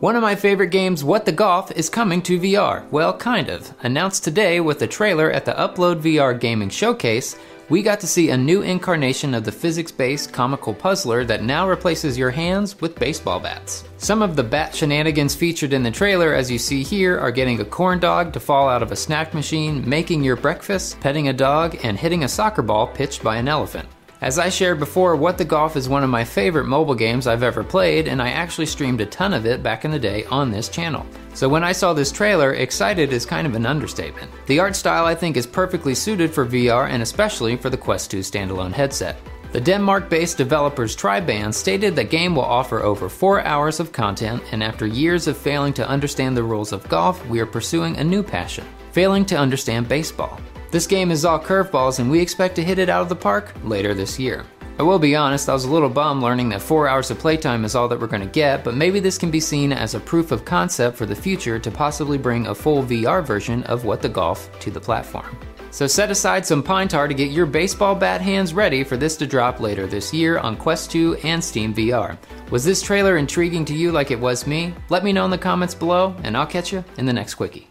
One of my favorite games, What the Golf, is coming to VR. Well, kind of. Announced today with a trailer at the Upload VR Gaming Showcase, we got to see a new incarnation of the physics based comical puzzler that now replaces your hands with baseball bats. Some of the bat shenanigans featured in the trailer, as you see here, are getting a corn dog to fall out of a snack machine, making your breakfast, petting a dog, and hitting a soccer ball pitched by an elephant. As I shared before, What the Golf is one of my favorite mobile games I've ever played, and I actually streamed a ton of it back in the day on this channel. So when I saw this trailer, excited is kind of an understatement. The art style I think is perfectly suited for VR and especially for the Quest 2 standalone headset. The Denmark based developers Triband stated the game will offer over 4 hours of content, and after years of failing to understand the rules of golf, we are pursuing a new passion failing to understand baseball. This game is all curveballs, and we expect to hit it out of the park later this year. I will be honest, I was a little bummed learning that 4 hours of playtime is all that we're going to get, but maybe this can be seen as a proof of concept for the future to possibly bring a full VR version of What the Golf to the platform. So set aside some pine tar to get your baseball bat hands ready for this to drop later this year on Quest 2 and Steam VR. Was this trailer intriguing to you like it was me? Let me know in the comments below, and I'll catch you in the next quickie.